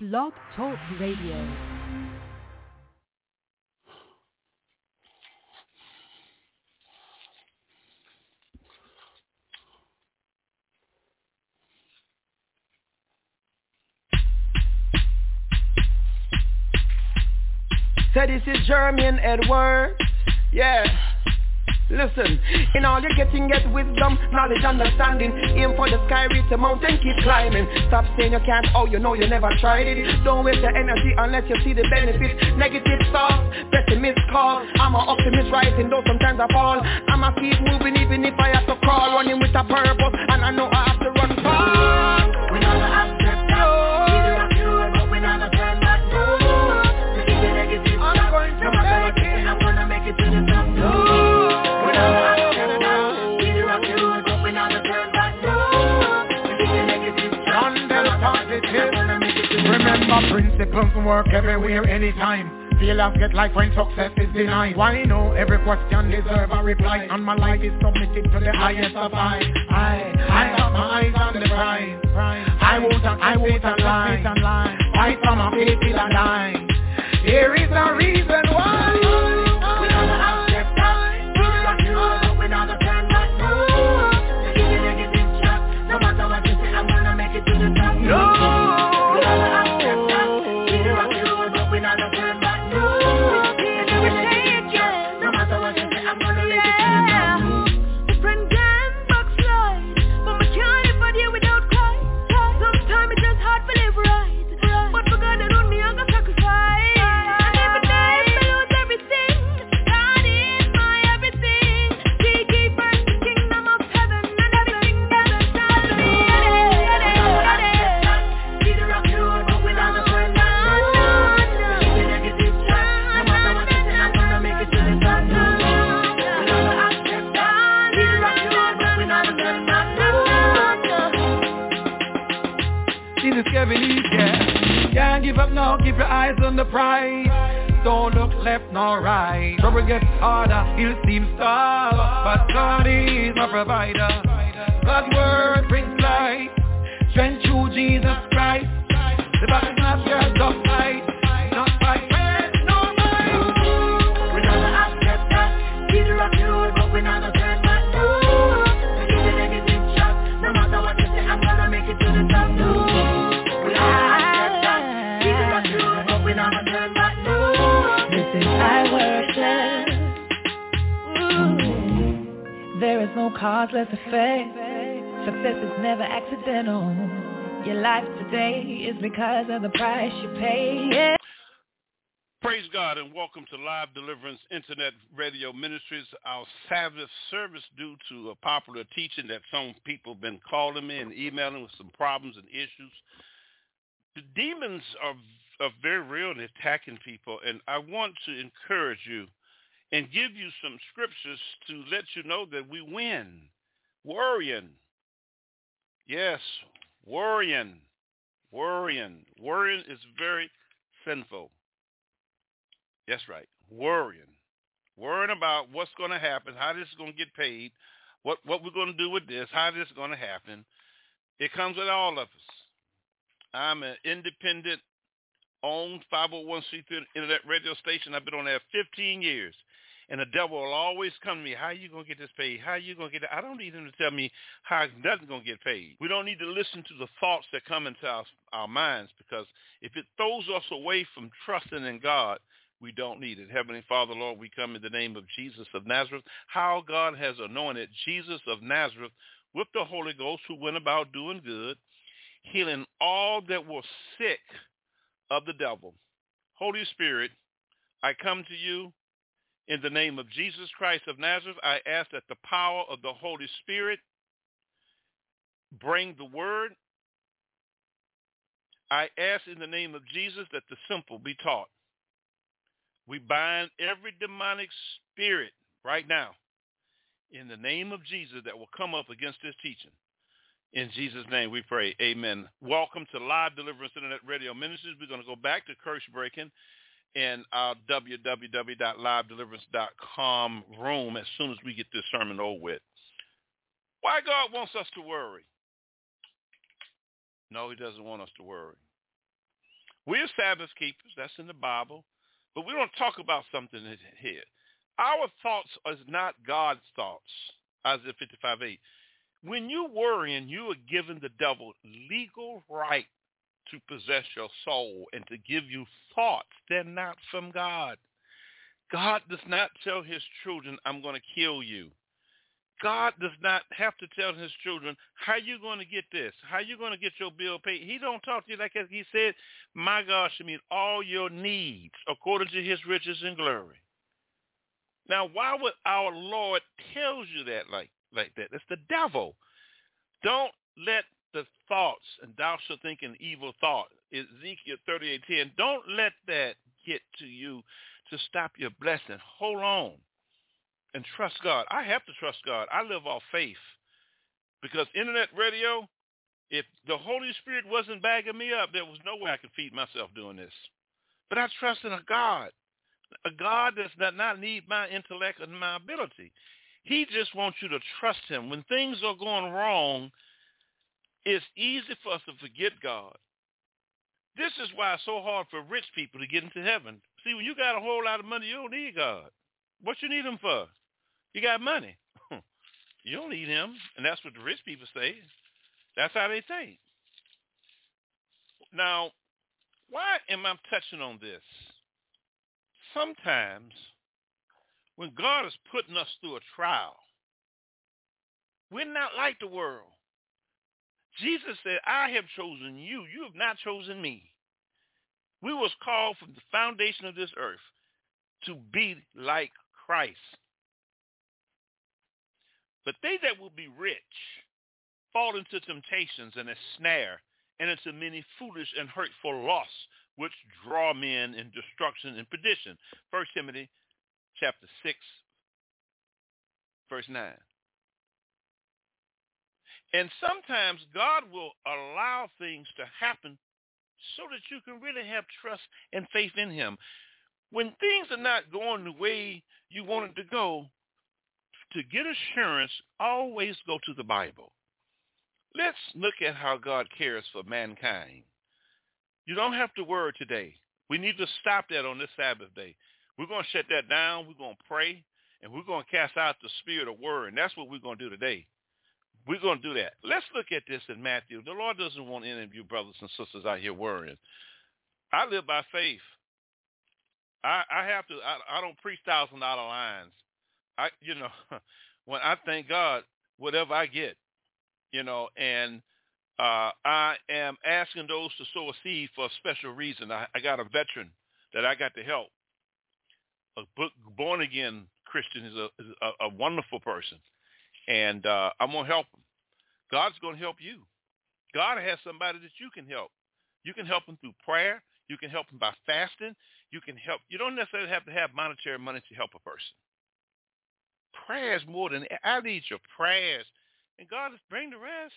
Blog Talk Radio. So this is Jermaine Edward. Yeah. Listen, in all you're getting, get wisdom, knowledge, understanding. Aim for the sky, reach the mountain, keep climbing. Stop saying you can't, oh you know you never tried it. Don't waste your energy unless you see the benefits. Negative thoughts, pessimist call I'm an optimist rising, though sometimes I fall. I'ma keep moving even if I have to crawl. Running with a purpose, and I know I have to run far Remember principles work everywhere, anytime. Failures get like when success is denied. Why no? Every question deserve a reply. And my life is submitted to the highest of high I, I got my eyes on the prize. I won't, I won't lie. Fight from a faith till I die. Here is a reason why harder, still seems tough But God is my provider. God's word is never accidental. Your life today is because of the price you pay. Yeah. Praise God and welcome to Live Deliverance Internet Radio Ministries. Our Sabbath service due to a popular teaching that some people have been calling me and emailing with some problems and issues. The demons are, are very real and attacking people, and I want to encourage you and give you some scriptures to let you know that we win. Worrying. Yes, worrying. Worrying. Worrying is very sinful. That's right. Worrying. Worrying about what's going to happen, how this is going to get paid, what, what we're going to do with this, how this is going to happen. It comes with all of us. I'm an independent owned 501c3 internet radio station. I've been on there 15 years. And the devil will always come to me, how are you going to get this paid? How are you going to get it? I don't need him to tell me how nothing's going to get paid. We don't need to listen to the thoughts that come into our, our minds because if it throws us away from trusting in God, we don't need it. Heavenly Father, Lord, we come in the name of Jesus of Nazareth. How God has anointed Jesus of Nazareth with the Holy Ghost who went about doing good, healing all that were sick of the devil. Holy Spirit, I come to you in the name of Jesus Christ of Nazareth, I ask that the power of the Holy Spirit bring the word. I ask in the name of Jesus that the simple be taught. We bind every demonic spirit right now in the name of Jesus that will come up against this teaching. In Jesus' name we pray. Amen. Welcome to Live Deliverance Internet Radio Ministries. We're going to go back to curse breaking in our www.livedeliverance.com room as soon as we get this sermon over with. Why God wants us to worry? No, he doesn't want us to worry. We're Sabbath keepers. That's in the Bible. But we don't talk about something here. Our thoughts is not God's thoughts. Isaiah 55, 8. When you worrying, you are giving the devil legal right to possess your soul and to give you thoughts. They're not from God. God does not tell his children, I'm going to kill you. God does not have to tell his children, how you going to get this? How you going to get your bill paid? He don't talk to you like he said, my God shall meet all your needs according to his riches and glory. Now, why would our Lord tells you that like, like that? It's the devil. Don't let the thoughts, and thou shalt think an evil thought, Ezekiel 38.10, don't let that get to you to stop your blessing. Hold on and trust God. I have to trust God. I live off faith because internet radio, if the Holy Spirit wasn't bagging me up, there was no way I could feed myself doing this. But I trust in a God, a God that does not need my intellect and my ability. He just wants you to trust him. When things are going wrong, it's easy for us to forget God. This is why it's so hard for rich people to get into heaven. See, when you got a whole lot of money, you don't need God. What you need him for? You got money. you don't need him. And that's what the rich people say. That's how they think. Now, why am I touching on this? Sometimes when God is putting us through a trial, we're not like the world. Jesus said, I have chosen you. You have not chosen me. We was called from the foundation of this earth to be like Christ. But they that will be rich fall into temptations and a snare and into many foolish and hurtful lusts, which draw men in destruction and perdition. First Timothy chapter 6, verse 9. And sometimes God will allow things to happen so that you can really have trust and faith in him. When things are not going the way you want it to go, to get assurance, always go to the Bible. Let's look at how God cares for mankind. You don't have to worry today. We need to stop that on this Sabbath day. We're going to shut that down. We're going to pray, and we're going to cast out the spirit of worry. And that's what we're going to do today. We're going to do that. Let's look at this in Matthew. The Lord doesn't want any of you brothers and sisters out here worrying. I live by faith. I, I have to. I, I don't preach thousand dollar lines. I, you know, when I thank God, whatever I get, you know, and uh, I am asking those to sow a seed for a special reason. I, I got a veteran that I got to help. A born again Christian is a, is a, a wonderful person, and uh, I'm gonna help him. God's gonna help you. God has somebody that you can help. You can help him through prayer. You can help him by fasting. You can help. You don't necessarily have to have monetary money to help a person prayers more than I need your prayers. And God is bring the rest.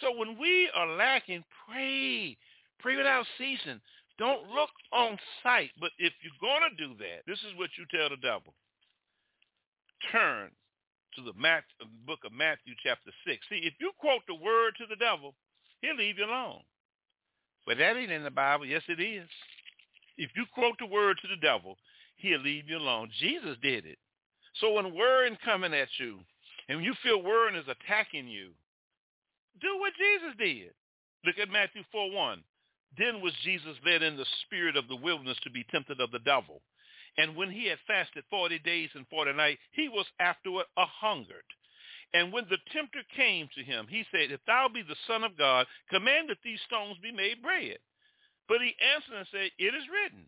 So when we are lacking, pray. Pray without ceasing. Don't look on sight. But if you're going to do that, this is what you tell the devil. Turn to the book of Matthew chapter 6. See, if you quote the word to the devil, he'll leave you alone. But that ain't in the Bible. Yes, it is. If you quote the word to the devil, he'll leave you alone. Jesus did it. So when worrying coming at you and you feel worrying is attacking you, do what Jesus did. Look at Matthew 4, 1. Then was Jesus led in the spirit of the wilderness to be tempted of the devil. And when he had fasted 40 days and 40 nights, he was afterward a hungered. And when the tempter came to him, he said, If thou be the Son of God, command that these stones be made bread. But he answered and said, It is written.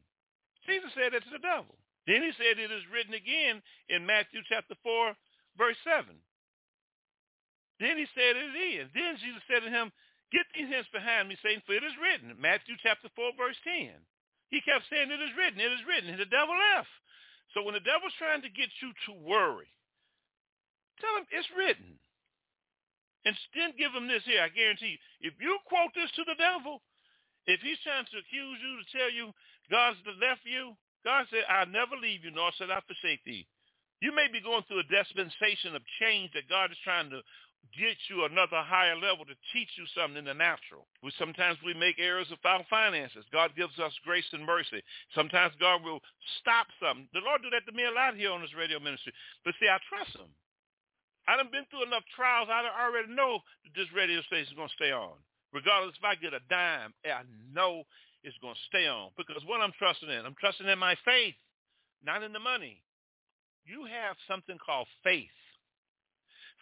Jesus said that to the devil. Then he said it is written again in Matthew chapter 4, verse 7. Then he said it again. Then Jesus said to him, Get these hands behind me, Satan, for it is written. Matthew chapter 4, verse 10. He kept saying, it is written, it is written. And the devil left. So when the devil's trying to get you to worry, tell him it's written. And then give him this here. I guarantee you, if you quote this to the devil, if he's trying to accuse you to tell you God's left you, God said, I'll never leave you, nor shall I forsake thee. You may be going through a dispensation of change that God is trying to get you another higher level to teach you something in the natural. We sometimes we make errors of our finances. God gives us grace and mercy. Sometimes God will stop something. The Lord do that to me a lot here on this radio ministry. But see, I trust him. I done been through enough trials. I already know that this radio station is going to stay on. Regardless if I get a dime, I know it's going to stay on. Because what I'm trusting in, I'm trusting in my faith, not in the money. You have something called faith.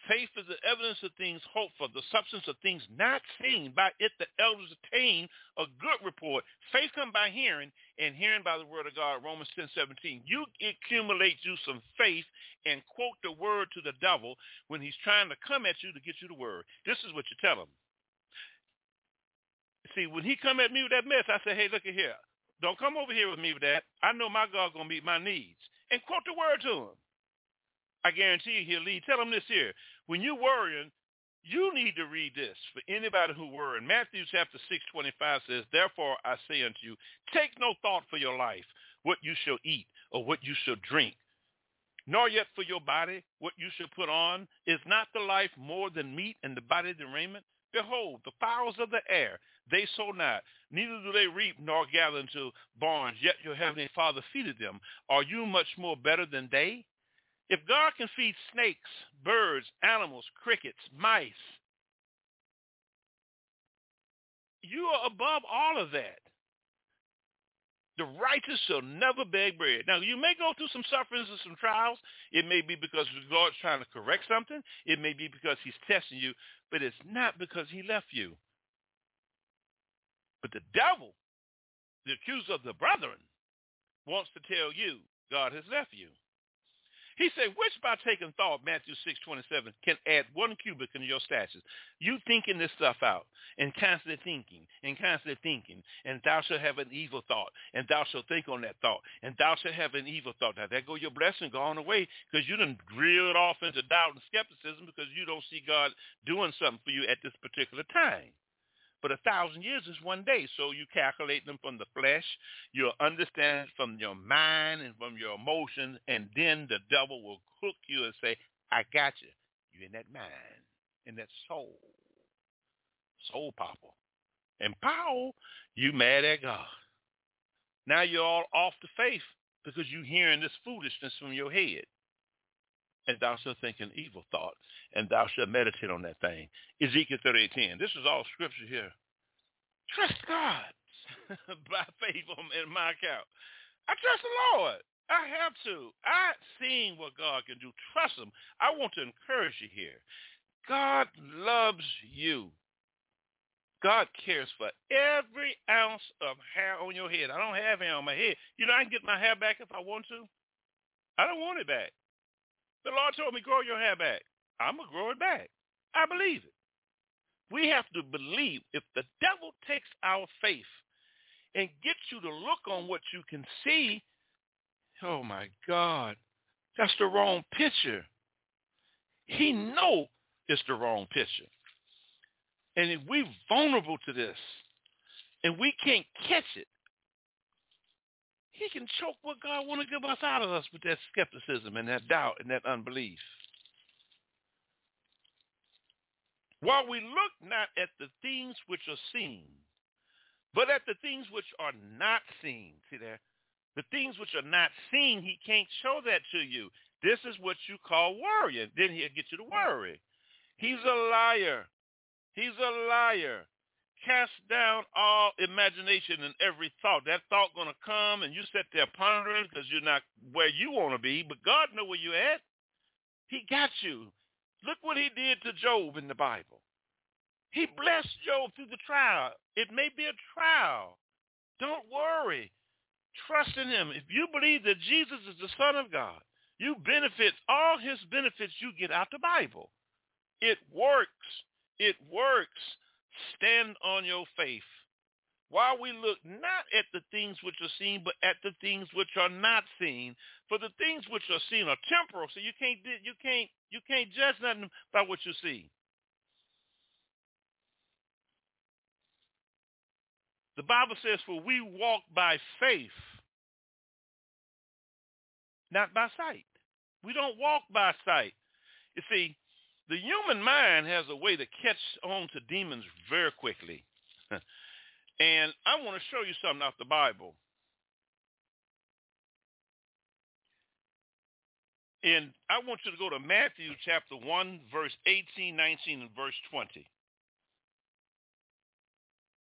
Faith is the evidence of things hoped for, the substance of things not seen. By it the elders attain a good report. Faith comes by hearing, and hearing by the word of God. Romans 10, 17. You accumulate you some faith and quote the word to the devil when he's trying to come at you to get you the word. This is what you tell him. See, when he come at me with that mess, I say, hey, look at here. Don't come over here with me with that. I know my God's going to meet my needs. And quote the word to him. I guarantee you he'll lead. Tell him this here. When you're worrying, you need to read this for anybody who worry. Matthew chapter 6, 25 says, Therefore I say unto you, take no thought for your life, what you shall eat or what you shall drink, nor yet for your body, what you shall put on. Is not the life more than meat and the body than raiment? Behold, the fowls of the air, they sow not, neither do they reap nor gather into barns, yet your heavenly Father feedeth them. Are you much more better than they? If God can feed snakes, birds, animals, crickets, mice, you are above all of that. The righteous shall never beg bread. Now, you may go through some sufferings and some trials. It may be because God's trying to correct something. It may be because he's testing you, but it's not because he left you. But the devil, the accuser of the brethren, wants to tell you God has left you. He said, which by taking thought, Matthew 6, 27, can add one cubit in your stature. You thinking this stuff out and constantly thinking and constantly thinking, and thou shalt have an evil thought, and thou shalt think on that thought, and thou shalt have an evil thought. Now, there go your blessing gone away because you done drilled off into doubt and skepticism because you don't see God doing something for you at this particular time. But a thousand years is one day. So you calculate them from the flesh. You understand from your mind and from your emotions. And then the devil will hook you and say, I got you. You're in that mind, in that soul. Soul popper. And power, you mad at God. Now you're all off the faith because you're hearing this foolishness from your head and thou shalt think an evil thought, and thou shalt meditate on that thing. Ezekiel 38.10. This is all scripture here. Trust God by faith in my account. I trust the Lord. I have to. I've seen what God can do. Trust him. I want to encourage you here. God loves you. God cares for every ounce of hair on your head. I don't have hair on my head. You know, I can get my hair back if I want to. I don't want it back. The Lord told me, grow your hair back. I'm going to grow it back. I believe it. We have to believe if the devil takes our faith and gets you to look on what you can see, oh my God, that's the wrong picture. He know it's the wrong picture. And if we're vulnerable to this and we can't catch it, he can choke what God want to give us out of us with that skepticism and that doubt and that unbelief. While we look not at the things which are seen, but at the things which are not seen. See there? The things which are not seen, he can't show that to you. This is what you call worrying. Then he'll get you to worry. He's a liar. He's a liar cast down all imagination and every thought. That thought going to come and you sit there pondering because you're not where you want to be, but God know where you're at. He got you. Look what he did to Job in the Bible. He blessed Job through the trial. It may be a trial. Don't worry. Trust in him. If you believe that Jesus is the Son of God, you benefit all his benefits you get out the Bible. It works. It works. Stand on your faith. While we look not at the things which are seen, but at the things which are not seen. For the things which are seen are temporal, so you can't you can't you can't judge nothing by what you see. The Bible says, for we walk by faith, not by sight. We don't walk by sight. You see, The human mind has a way to catch on to demons very quickly. and I want to show you something out the Bible. And I want you to go to Matthew chapter 1, verse 18, 19, and verse 20.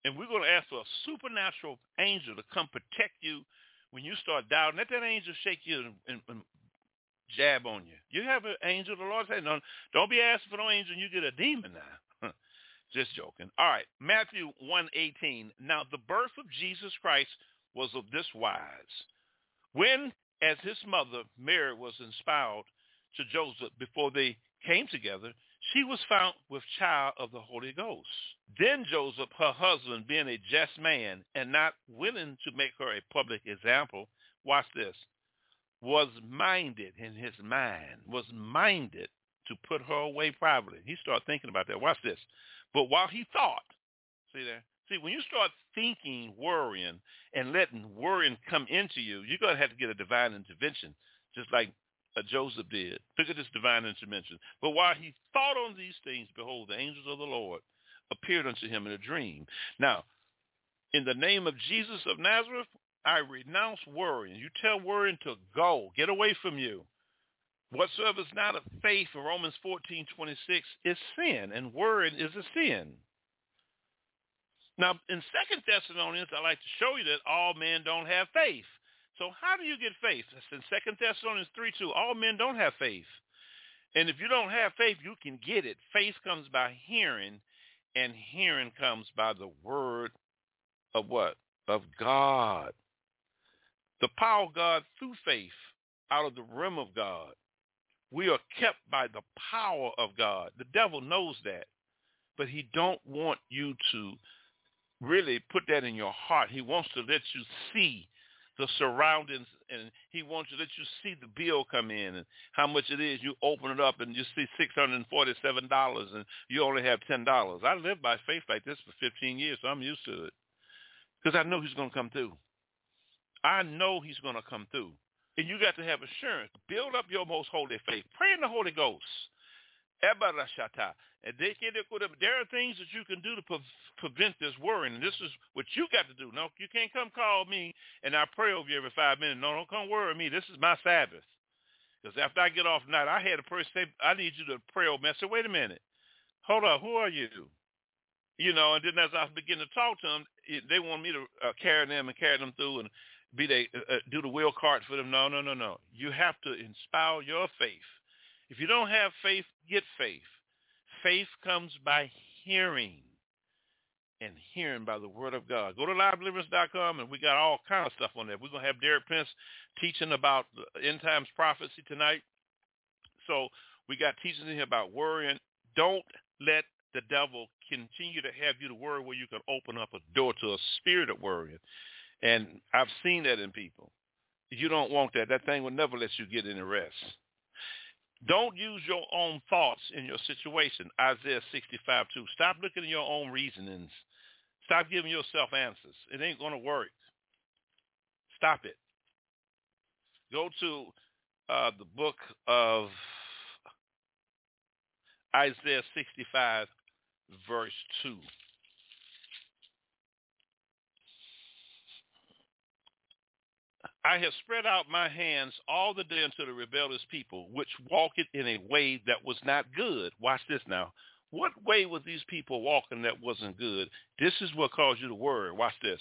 And we're going to ask for a supernatural angel to come protect you when you start doubting. Let that angel shake you and, and, and jab on you. You have an angel. The Lord said, no, don't be asking for no angel you get a demon now. Just joking. All right, Matthew 1.18. Now the birth of Jesus Christ was of this wise. When, as his mother, Mary, was inspired to Joseph before they came together, she was found with child of the Holy Ghost. Then Joseph, her husband, being a just man and not willing to make her a public example, watch this, was minded in his mind, was minded to put her away privately. He started thinking about that. Watch this. But while he thought, see there, see when you start thinking, worrying, and letting worrying come into you, you're going to have to get a divine intervention, just like uh, Joseph did. Look at this divine intervention. But while he thought on these things, behold, the angels of the Lord appeared unto him in a dream. Now, in the name of Jesus of Nazareth, I renounce worrying. You tell worrying to go. Get away from you. Whatsoever is not of faith, in Romans 14, 26, is sin, and worrying is a sin. Now, in Second Thessalonians, I like to show you that all men don't have faith. So how do you get faith? In Second Thessalonians 3, 2. All men don't have faith. And if you don't have faith, you can get it. Faith comes by hearing, and hearing comes by the word of what? Of God. The power of God through faith out of the realm of God. We are kept by the power of God. The devil knows that, but he don't want you to really put that in your heart. He wants to let you see the surroundings and he wants to let you see the bill come in and how much it is. You open it up and you see $647 and you only have $10. I lived by faith like this for 15 years, so I'm used to it because I know he's going to come through. I know he's going to come through. And you got to have assurance. Build up your most holy faith. Pray in the Holy Ghost. And there are things that you can do to prevent this worrying. And this is what you got to do. No, you can't come call me and I pray over you every five minutes. No, don't come worry me. This is my Sabbath. Because after I get off tonight, I had a person say, I need you to pray over me. I said, wait a minute. Hold on. Who are you? You know, and then as I begin to talk to them, they want me to uh, carry them and carry them through and be they uh, uh, do the wheel cart for them. No, no, no, no. You have to inspire your faith. If you don't have faith, get faith. Faith comes by hearing and hearing by the word of God. Go to livedeliverance.com and we got all kind of stuff on there. We're going to have Derek Prince teaching about end times prophecy tonight. So we got teaching here about worrying. Don't let the devil continue to have you to worry where you can open up a door to a spirit of worrying. And I've seen that in people. You don't want that. That thing will never let you get any rest. Don't use your own thoughts in your situation. Isaiah 65, 2. Stop looking at your own reasonings. Stop giving yourself answers. It ain't going to work. Stop it. Go to uh, the book of Isaiah 65, verse 2. I have spread out my hands all the day unto the rebellious people, which walketh in a way that was not good. Watch this now. What way were these people walking that wasn't good? This is what caused you to worry. Watch this.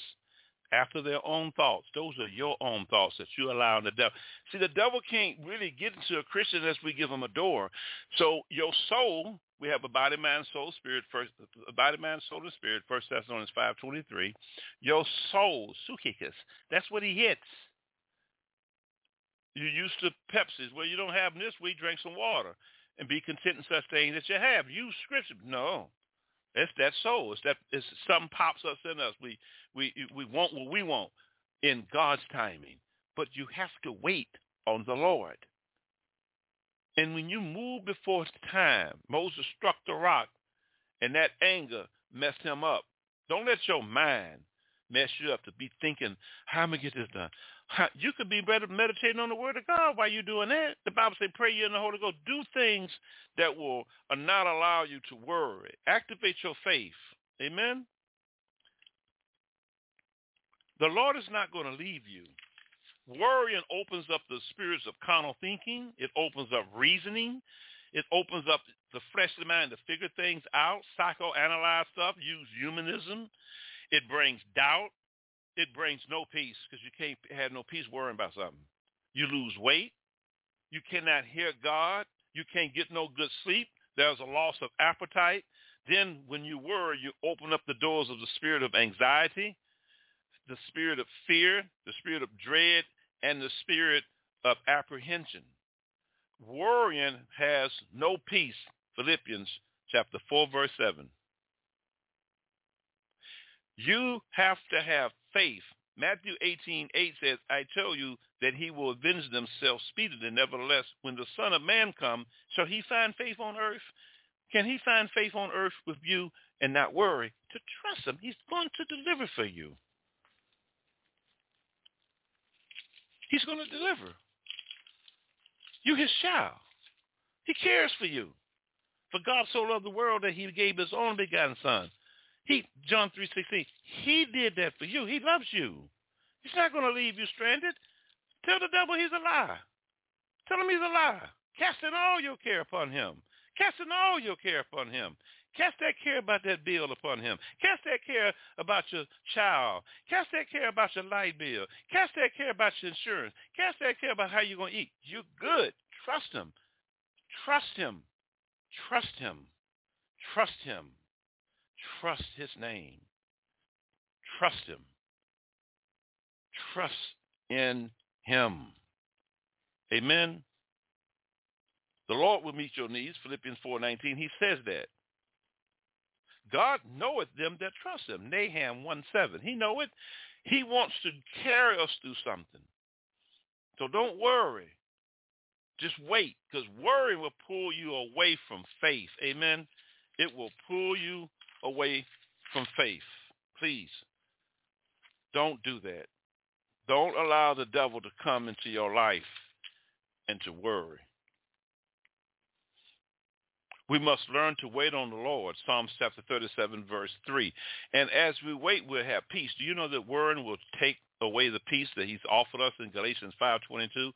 After their own thoughts. Those are your own thoughts that you allow in the devil. See, the devil can't really get into a Christian unless we give him a door. So your soul, we have a body, mind, soul, spirit, first body, mind, soul, and spirit, First Thessalonians 5.23. Your soul, sukikas, that's what he hits. You're used to Pepsis. Well, you don't have them this week. Drink some water and be content in such things that you have. Use scripture. No, it's that soul. It's that it's something pops up in us. We we we want what we want in God's timing, but you have to wait on the Lord. And when you move before time, Moses struck the rock, and that anger messed him up. Don't let your mind mess you up to be thinking, how am I going to get this done? You could be better meditating on the word of God while you're doing that. The Bible says pray you in the Holy Ghost. Do things that will uh, not allow you to worry. Activate your faith. Amen. The Lord is not going to leave you. Worrying opens up the spirits of carnal thinking. It opens up reasoning. It opens up the fleshly mind to figure things out, psychoanalyze stuff, use humanism. It brings doubt. It brings no peace because you can't have no peace worrying about something. You lose weight. You cannot hear God. You can't get no good sleep. There's a loss of appetite. Then when you worry, you open up the doors of the spirit of anxiety, the spirit of fear, the spirit of dread, and the spirit of apprehension. Worrying has no peace. Philippians chapter 4, verse 7. You have to have faith. Matthew 18, 8 says, I tell you that he will avenge themselves speedily. Nevertheless, when the Son of Man come, shall he find faith on earth? Can he find faith on earth with you and not worry? To trust him. He's going to deliver for you. He's going to deliver. You his child. He cares for you. For God so loved the world that he gave his own begotten son. He, John 3.16, he did that for you. He loves you. He's not going to leave you stranded. Tell the devil he's a lie. Tell him he's a lie. Casting all your care upon him. Casting all your care upon him. Cast that care about that bill upon him. Cast that care about your child. Cast that care about your light bill. Cast that care about your insurance. Cast that care about how you're going to eat. You're good. Trust him. Trust him. Trust him. Trust him. Trust his name. Trust him. Trust in him. Amen. The Lord will meet your needs, Philippians 4.19. He says that. God knoweth them that trust him. Nahum 1.7. He know it. He wants to carry us through something. So don't worry. Just wait, because worry will pull you away from faith. Amen. It will pull you away from faith. Please, don't do that. Don't allow the devil to come into your life and to worry. We must learn to wait on the Lord. Psalms chapter 37, verse 3. And as we wait, we'll have peace. Do you know that worrying will take away the peace that he's offered us in Galatians 5.22?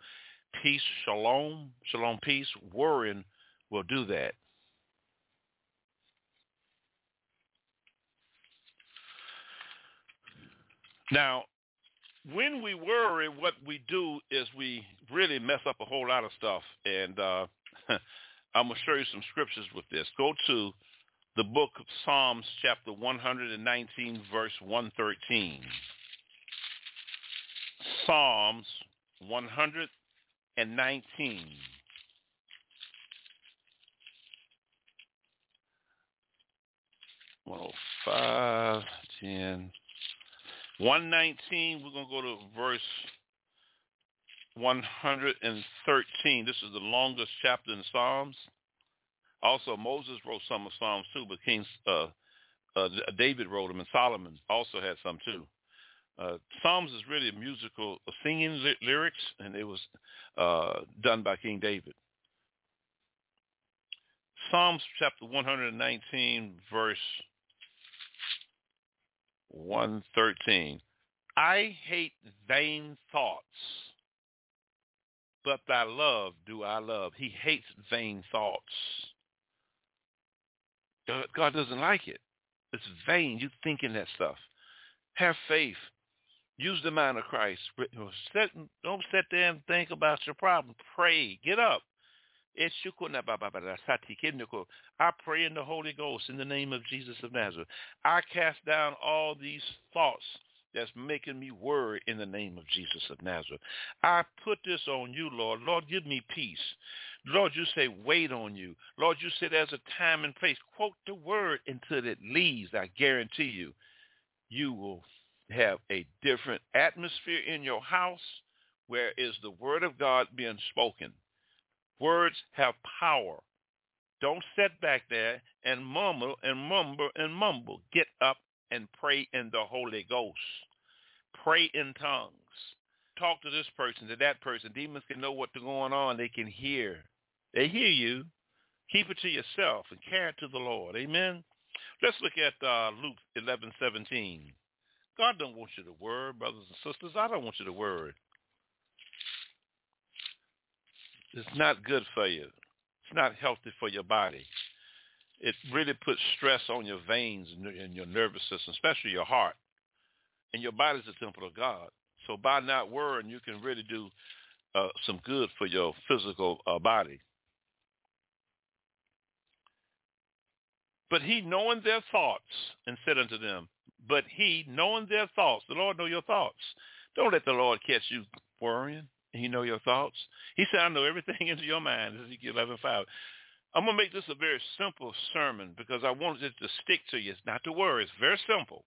Peace, shalom, shalom, peace. Worrying will do that. Now, when we worry, what we do is we really mess up a whole lot of stuff. And uh, I'm going to show you some scriptures with this. Go to the book of Psalms, chapter 119, verse 113. Psalms 119. Well, 5, 10, 119, we're going to go to verse 113. This is the longest chapter in Psalms. Also, Moses wrote some of Psalms too, but King uh, uh, David wrote them, and Solomon also had some too. Uh, Psalms is really a musical singing ly- lyrics, and it was uh, done by King David. Psalms chapter 119, verse 113. I hate vain thoughts, but thy love do I love. He hates vain thoughts. God doesn't like it. It's vain. You thinking that stuff. Have faith. Use the mind of Christ. Don't sit there and think about your problem. Pray. Get up. I pray in the Holy Ghost in the name of Jesus of Nazareth. I cast down all these thoughts that's making me worry in the name of Jesus of Nazareth. I put this on you, Lord. Lord, give me peace. Lord, you say wait on you. Lord, you say there's a time and place. Quote the word until it leaves. I guarantee you, you will have a different atmosphere in your house where is the word of God being spoken. Words have power. Don't sit back there and mumble and mumble and mumble. Get up and pray in the Holy Ghost. Pray in tongues. talk to this person, to that person. Demons can know what's going on. They can hear. They hear you. Keep it to yourself and carry it to the Lord. Amen. Let's look at uh, Luke 11, 17. God don't want you to worry, brothers and sisters. I don't want you to worry. It's not good for you. It's not healthy for your body. It really puts stress on your veins and your nervous system, especially your heart. And your body is a temple of God. So by not worrying, you can really do uh, some good for your physical uh, body. But he, knowing their thoughts, and said unto them, but he, knowing their thoughts, the Lord know your thoughts. Don't let the Lord catch you worrying. He know your thoughts. He said, I know everything into your mind, Ezekiel 11, 5. I'm going to make this a very simple sermon because I want it to stick to you. It's not to worry. It's very simple.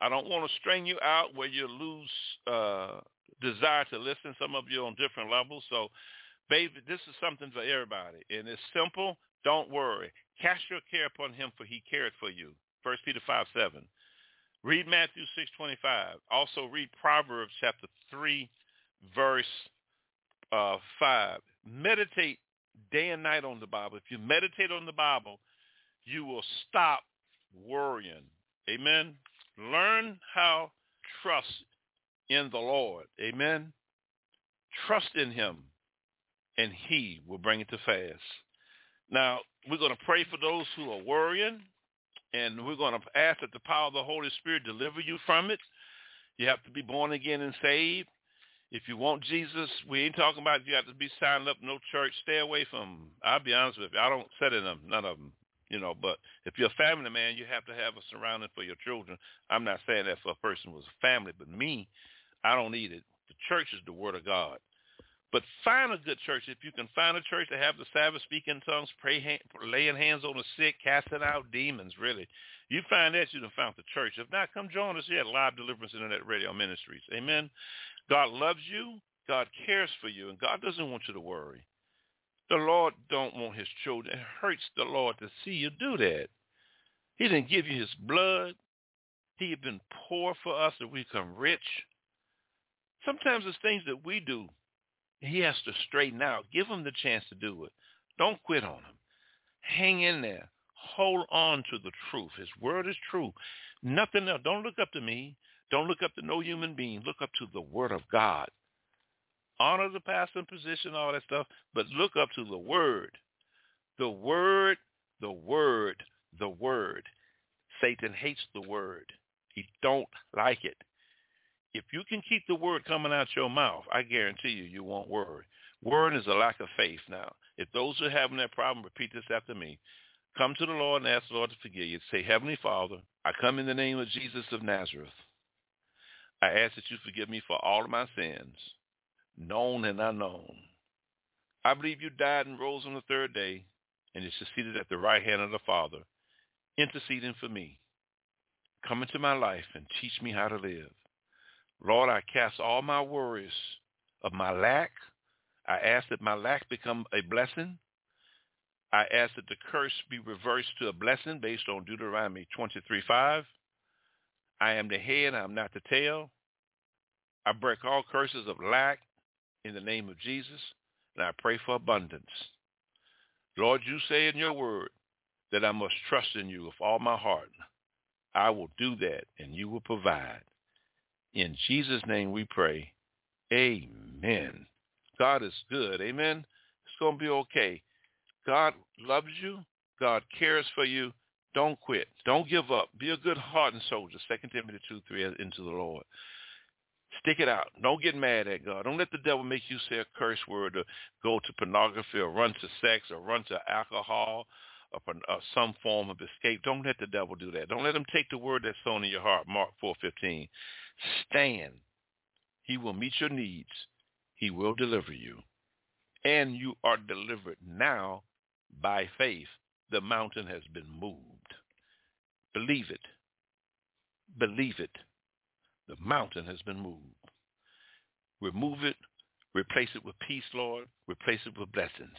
I don't want to strain you out where you lose uh, desire to listen. Some of you on different levels. So, baby, this is something for everybody. And it's simple. Don't worry. Cast your care upon him, for he cared for you. First Peter 5, 7. Read Matthew 6.25. Also read Proverbs chapter 3, verse uh, 5. Meditate day and night on the Bible. If you meditate on the Bible, you will stop worrying. Amen. Learn how trust in the Lord. Amen. Trust in him, and he will bring it to pass. Now, we're going to pray for those who are worrying, and we're going to ask that the power of the Holy Spirit deliver you from it. You have to be born again and saved. If you want Jesus, we ain't talking about you have to be signed up no church. Stay away from. them. I'll be honest with you. I don't set in them, none of them you know, but if you're a family man, you have to have a surrounding for your children. I'm not saying that for a person who's a family, but me, I don't need it. The church is the word of God. But find a good church. If you can find a church that have the Sabbath, speaking tongues, pray, hand, laying hands on the sick, casting out demons, really. You find that, you have found the church. If not, come join us here at Live Deliverance Internet Radio Ministries. Amen. God loves you. God cares for you. And God doesn't want you to worry. The Lord don't want his children. It hurts the Lord to see you do that. He didn't give you his blood. He had been poor for us that we become rich. Sometimes it's things that we do. He has to straighten out. Give him the chance to do it. Don't quit on him. Hang in there. Hold on to the truth. His word is true. Nothing else. Don't look up to me. Don't look up to no human being. Look up to the word of God honor the pastor and position, all that stuff, but look up to the word. The word, the word, the word. Satan hates the word. He don't like it. If you can keep the word coming out your mouth, I guarantee you, you won't worry. Word is a lack of faith now. If those who are having that problem, repeat this after me. Come to the Lord and ask the Lord to forgive you. Say, Heavenly Father, I come in the name of Jesus of Nazareth. I ask that you forgive me for all of my sins known and unknown. I believe you died and rose on the third day, and you're seated at the right hand of the Father, interceding for me. Come into my life and teach me how to live. Lord, I cast all my worries of my lack. I ask that my lack become a blessing. I ask that the curse be reversed to a blessing based on Deuteronomy 23.5. I am the head, I am not the tail. I break all curses of lack, in the name of Jesus, and I pray for abundance. Lord, you say in your word that I must trust in you with all my heart. I will do that, and you will provide. In Jesus' name we pray. Amen. God is good. Amen. It's going to be okay. God loves you. God cares for you. Don't quit. Don't give up. Be a good hardened soldier. Second Timothy 2, 3, into the Lord. Stick it out. Don't get mad at God. Don't let the devil make you say a curse word or go to pornography or run to sex or run to alcohol or, or uh, some form of escape. Don't let the devil do that. Don't let him take the word that's sown in your heart, Mark 4.15. Stand. He will meet your needs. He will deliver you. And you are delivered now by faith. The mountain has been moved. Believe it. Believe it. The mountain has been moved. Remove it. Replace it with peace, Lord. Replace it with blessings.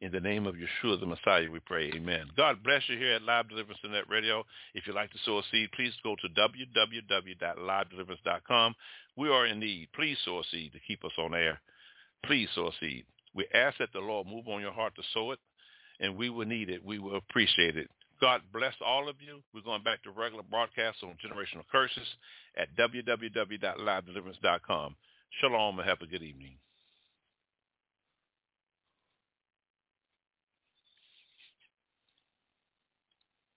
In the name of Yeshua the Messiah, we pray. Amen. God bless you here at Live Deliverance Internet Radio. If you'd like to sow a seed, please go to www.livedeliverance.com. We are in need. Please sow a seed to keep us on air. Please sow a seed. We ask that the Lord move on your heart to sow it, and we will need it. We will appreciate it. God bless all of you. We're going back to regular broadcasts on generational curses at www.livedeliverance.com. Shalom and have a good evening.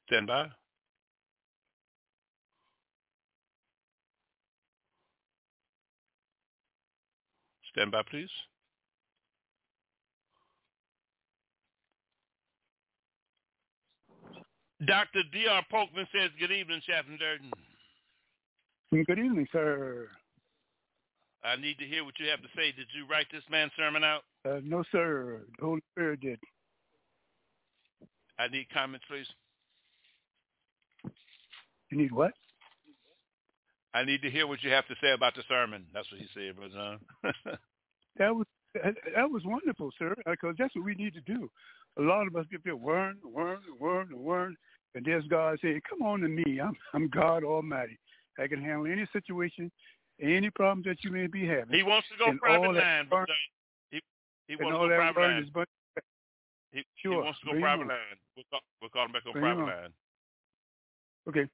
Stand by. Stand by, please. Dr. D.R. Polkman says, good evening, Chaplain Durden. Good evening, sir. I need to hear what you have to say. Did you write this man's sermon out? Uh, no, sir. The Holy Spirit did. I need comments, please. You need what? I need to hear what you have to say about the sermon. That's what he said, Brother John. that was that, was wonderful, sir. Because that's what we need to do. A lot of us get there, word, word, word, word, and there's God saying, "Come on to me. I'm I'm God Almighty. I can handle any situation, any problem that you may be having." He wants to go private line, Brother uh, He, he wants to go private. But, he, sure. he wants to go private line. We'll call, we'll call him back on Bring private line. Okay.